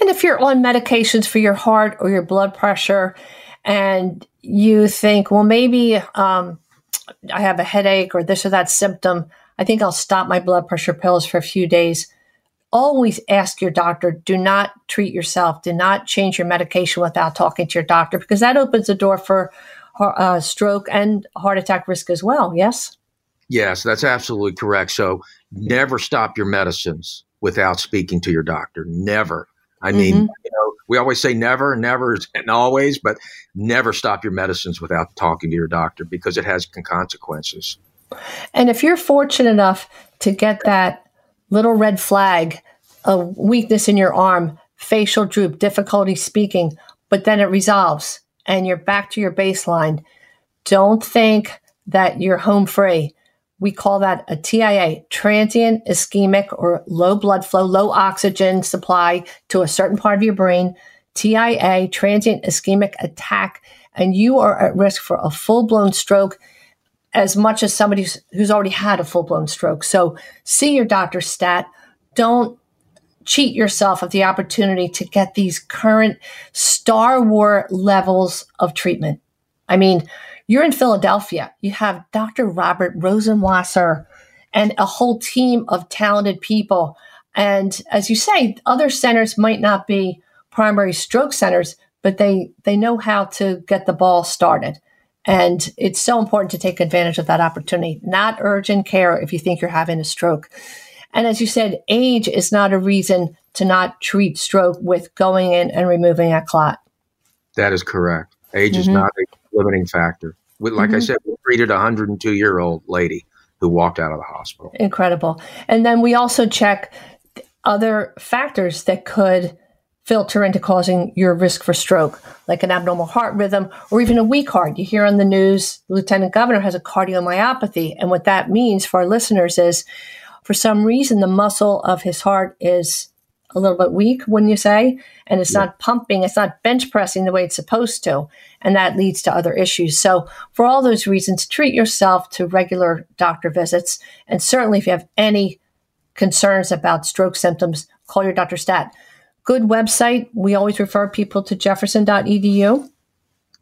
And if you're on medications for your heart or your blood pressure and you think, well, maybe um, I have a headache or this or that symptom, I think I'll stop my blood pressure pills for a few days. Always ask your doctor. Do not treat yourself. Do not change your medication without talking to your doctor because that opens the door for uh, stroke and heart attack risk as well. Yes? Yes, that's absolutely correct. So never stop your medicines without speaking to your doctor. Never. I mean, mm-hmm. you know, we always say never, never and always, but never stop your medicines without talking to your doctor because it has consequences. And if you're fortunate enough to get that little red flag, a weakness in your arm, facial droop, difficulty speaking, but then it resolves and you're back to your baseline, don't think that you're home free. We call that a TIA, transient ischemic or low blood flow, low oxygen supply to a certain part of your brain. TIA, transient ischemic attack, and you are at risk for a full blown stroke as much as somebody who's, already had a full blown stroke. So see your doctor stat. Don't cheat yourself of the opportunity to get these current Star War levels of treatment. I mean, you're in Philadelphia. You have Dr. Robert Rosenwasser and a whole team of talented people. And as you say, other centers might not be primary stroke centers, but they, they know how to get the ball started. And it's so important to take advantage of that opportunity, not urgent care if you think you're having a stroke. And as you said, age is not a reason to not treat stroke with going in and removing a clot. That is correct. Age mm-hmm. is not a limiting factor. Like mm-hmm. I said, we treated a 102 year old lady who walked out of the hospital. Incredible. And then we also check other factors that could filter into causing your risk for stroke, like an abnormal heart rhythm or even a weak heart. You hear on the news, the lieutenant governor has a cardiomyopathy. And what that means for our listeners is for some reason, the muscle of his heart is a little bit weak, wouldn't you say? And it's yeah. not pumping, it's not bench pressing the way it's supposed to. And that leads to other issues. So, for all those reasons, treat yourself to regular doctor visits. And certainly, if you have any concerns about stroke symptoms, call your Dr. Stat good website. We always refer people to jefferson.edu.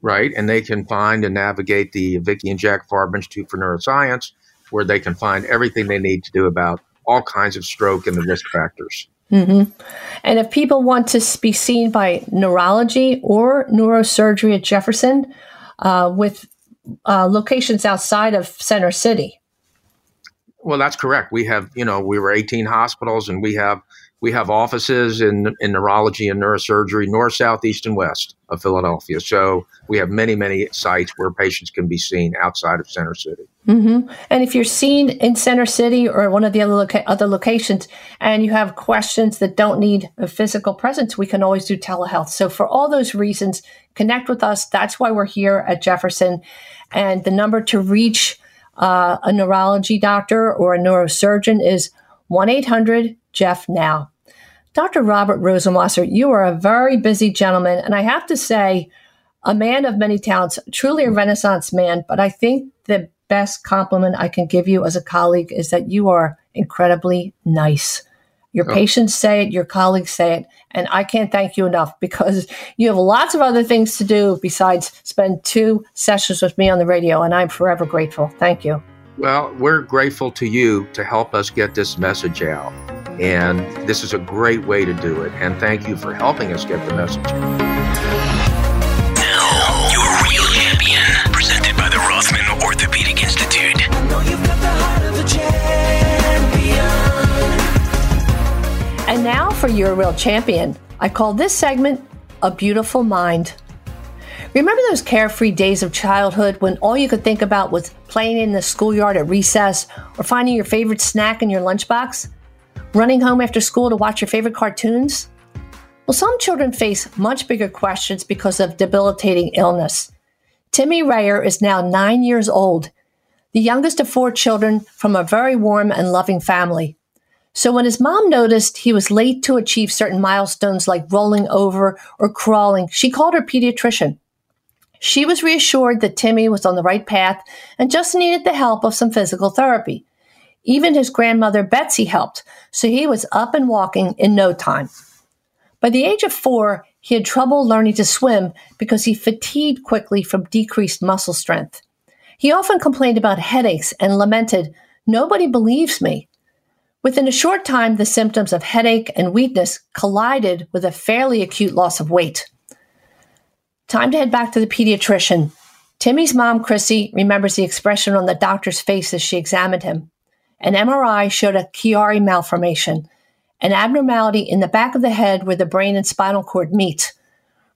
Right. And they can find and navigate the Vicki and Jack Farber Institute for Neuroscience, where they can find everything they need to do about all kinds of stroke and the risk factors. Mm-hmm. And if people want to be seen by neurology or neurosurgery at Jefferson uh, with uh, locations outside of Center City. Well, that's correct. We have, you know, we were 18 hospitals and we have we have offices in, in neurology and neurosurgery, north, south, east, and west of Philadelphia. So we have many, many sites where patients can be seen outside of Center City. Mm-hmm. And if you're seen in Center City or one of the other, loca- other locations and you have questions that don't need a physical presence, we can always do telehealth. So for all those reasons, connect with us. That's why we're here at Jefferson. And the number to reach uh, a neurology doctor or a neurosurgeon is 1 800 Jeff Now. Dr. Robert Rosenwasser, you are a very busy gentleman, and I have to say, a man of many talents, truly a renaissance man. But I think the best compliment I can give you as a colleague is that you are incredibly nice. Your oh. patients say it, your colleagues say it, and I can't thank you enough because you have lots of other things to do besides spend two sessions with me on the radio, and I'm forever grateful. Thank you. Well, we're grateful to you to help us get this message out. And this is a great way to do it. And thank you for helping us get the message. Now, your real champion, presented by the Rothman Orthopedic Institute. And now for your real champion. I call this segment A Beautiful Mind. Remember those carefree days of childhood when all you could think about was playing in the schoolyard at recess or finding your favorite snack in your lunchbox? Running home after school to watch your favorite cartoons? Well, some children face much bigger questions because of debilitating illness. Timmy Rayer is now nine years old, the youngest of four children from a very warm and loving family. So when his mom noticed he was late to achieve certain milestones like rolling over or crawling, she called her pediatrician. She was reassured that Timmy was on the right path and just needed the help of some physical therapy. Even his grandmother Betsy helped, so he was up and walking in no time. By the age of four, he had trouble learning to swim because he fatigued quickly from decreased muscle strength. He often complained about headaches and lamented, Nobody believes me. Within a short time, the symptoms of headache and weakness collided with a fairly acute loss of weight. Time to head back to the pediatrician. Timmy's mom, Chrissy, remembers the expression on the doctor's face as she examined him. An MRI showed a Chiari malformation, an abnormality in the back of the head where the brain and spinal cord meet.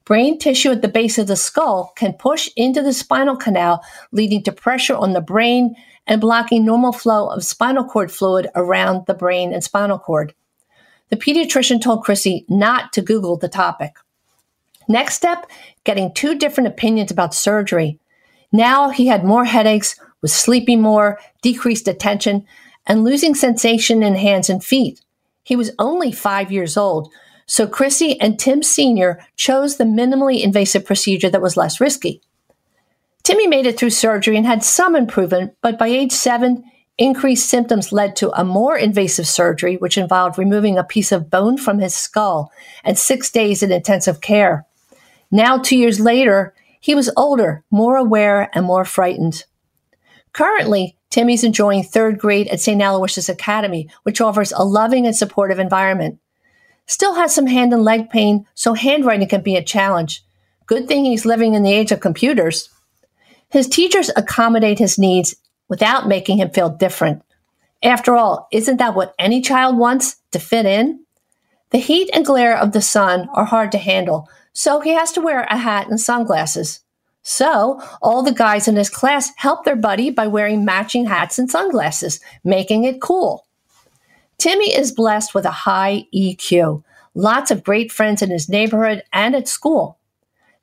Brain tissue at the base of the skull can push into the spinal canal, leading to pressure on the brain and blocking normal flow of spinal cord fluid around the brain and spinal cord. The pediatrician told Chrissy not to Google the topic. Next step, getting two different opinions about surgery. Now he had more headaches, was sleeping more, decreased attention, and losing sensation in hands and feet. He was only five years old, so Chrissy and Tim Sr. chose the minimally invasive procedure that was less risky. Timmy made it through surgery and had some improvement, but by age seven, increased symptoms led to a more invasive surgery, which involved removing a piece of bone from his skull and six days in intensive care. Now, two years later, he was older, more aware, and more frightened. Currently, Timmy's enjoying third grade at St. Aloysius Academy, which offers a loving and supportive environment. Still has some hand and leg pain, so handwriting can be a challenge. Good thing he's living in the age of computers. His teachers accommodate his needs without making him feel different. After all, isn't that what any child wants to fit in? The heat and glare of the sun are hard to handle, so he has to wear a hat and sunglasses. So, all the guys in his class help their buddy by wearing matching hats and sunglasses, making it cool. Timmy is blessed with a high EQ, lots of great friends in his neighborhood and at school.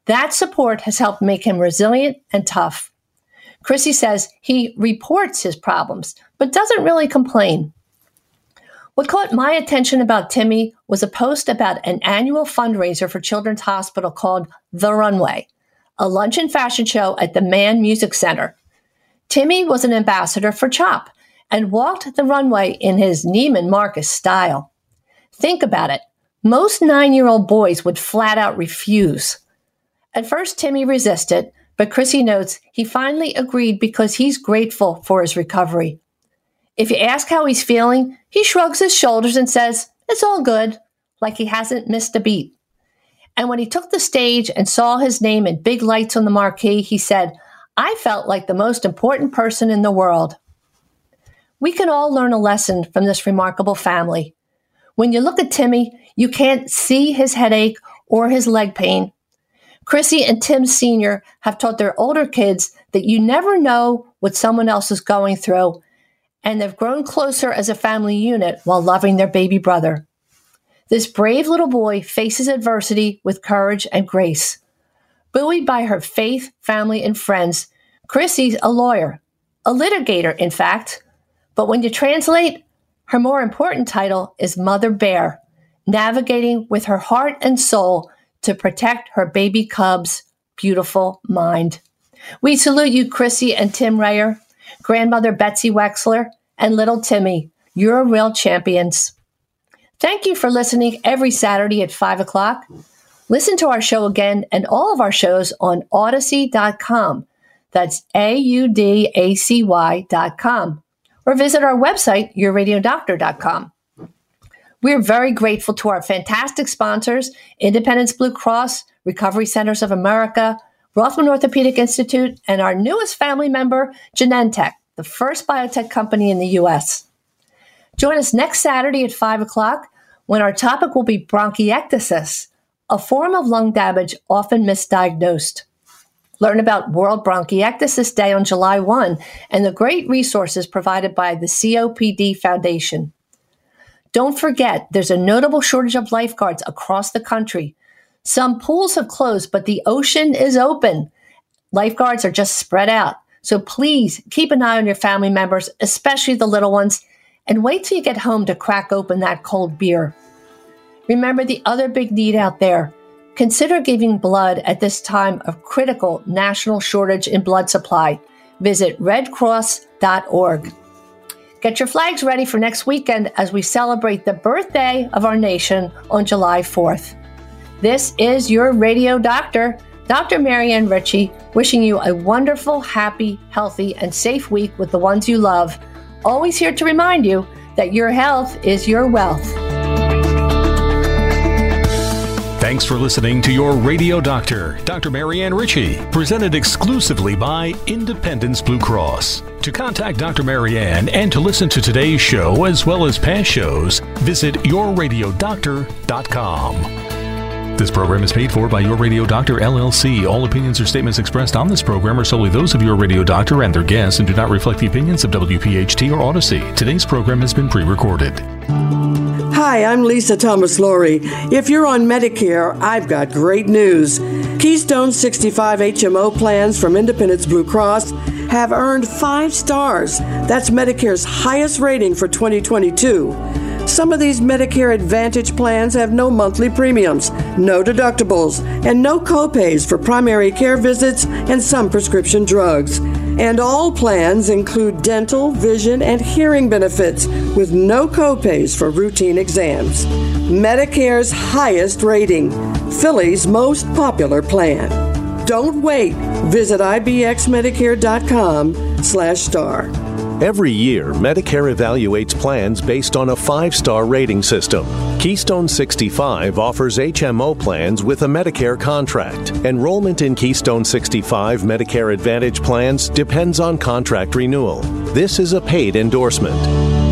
That support has helped make him resilient and tough. Chrissy says he reports his problems, but doesn't really complain. What caught my attention about Timmy was a post about an annual fundraiser for Children's Hospital called The Runway a luncheon fashion show at the Mann Music Center. Timmy was an ambassador for CHOP and walked the runway in his Neiman Marcus style. Think about it. Most nine year old boys would flat out refuse. At first, Timmy resisted, but Chrissy notes he finally agreed because he's grateful for his recovery. If you ask how he's feeling, he shrugs his shoulders and says, It's all good. like he hasn't missed a beat. And when he took the stage and saw his name in big lights on the marquee, he said, I felt like the most important person in the world. We can all learn a lesson from this remarkable family. When you look at Timmy, you can't see his headache or his leg pain. Chrissy and Tim Sr. have taught their older kids that you never know what someone else is going through, and they've grown closer as a family unit while loving their baby brother. This brave little boy faces adversity with courage and grace. Buoyed by her faith, family, and friends, Chrissy's a lawyer, a litigator, in fact. But when you translate, her more important title is Mother Bear, navigating with her heart and soul to protect her baby cub's beautiful mind. We salute you, Chrissy and Tim Rayer, grandmother Betsy Wexler, and little Timmy. You're real champions. Thank you for listening every Saturday at 5 o'clock. Listen to our show again and all of our shows on audacy.com. That's A U D A C Y.com. Or visit our website, yourradiodoctor.com. We're very grateful to our fantastic sponsors Independence Blue Cross, Recovery Centers of America, Rothman Orthopedic Institute, and our newest family member, Genentech, the first biotech company in the U.S. Join us next Saturday at 5 o'clock when our topic will be bronchiectasis, a form of lung damage often misdiagnosed. Learn about World Bronchiectasis Day on July 1 and the great resources provided by the COPD Foundation. Don't forget, there's a notable shortage of lifeguards across the country. Some pools have closed, but the ocean is open. Lifeguards are just spread out. So please keep an eye on your family members, especially the little ones, and wait till you get home to crack open that cold beer. Remember the other big need out there. Consider giving blood at this time of critical national shortage in blood supply. Visit redcross.org. Get your flags ready for next weekend as we celebrate the birthday of our nation on July 4th. This is your radio doctor, Dr. Marianne Ritchie, wishing you a wonderful, happy, healthy, and safe week with the ones you love. Always here to remind you that your health is your wealth. Thanks for listening to your radio doctor, Dr. Marianne Ritchie, presented exclusively by Independence Blue Cross. To contact Dr. Marianne and to listen to today's show as well as past shows, visit yourradiodoctor.com. This program is paid for by Your Radio Doctor LLC. All opinions or statements expressed on this program are solely those of Your Radio Doctor and their guests and do not reflect the opinions of WPHT or Audacy. Today's program has been pre recorded. Hi, I'm Lisa Thomas Laury. If you're on Medicare, I've got great news. Keystone 65 HMO plans from Independence Blue Cross have earned five stars. That's Medicare's highest rating for 2022. Some of these Medicare Advantage plans have no monthly premiums, no deductibles, and no copays for primary care visits and some prescription drugs. And all plans include dental, vision, and hearing benefits with no copays for routine exams. Medicare's highest rating, Philly's most popular plan. Don't wait. Visit ibxmedicare.com slash star. Every year, Medicare evaluates plans based on a five star rating system. Keystone 65 offers HMO plans with a Medicare contract. Enrollment in Keystone 65 Medicare Advantage plans depends on contract renewal. This is a paid endorsement.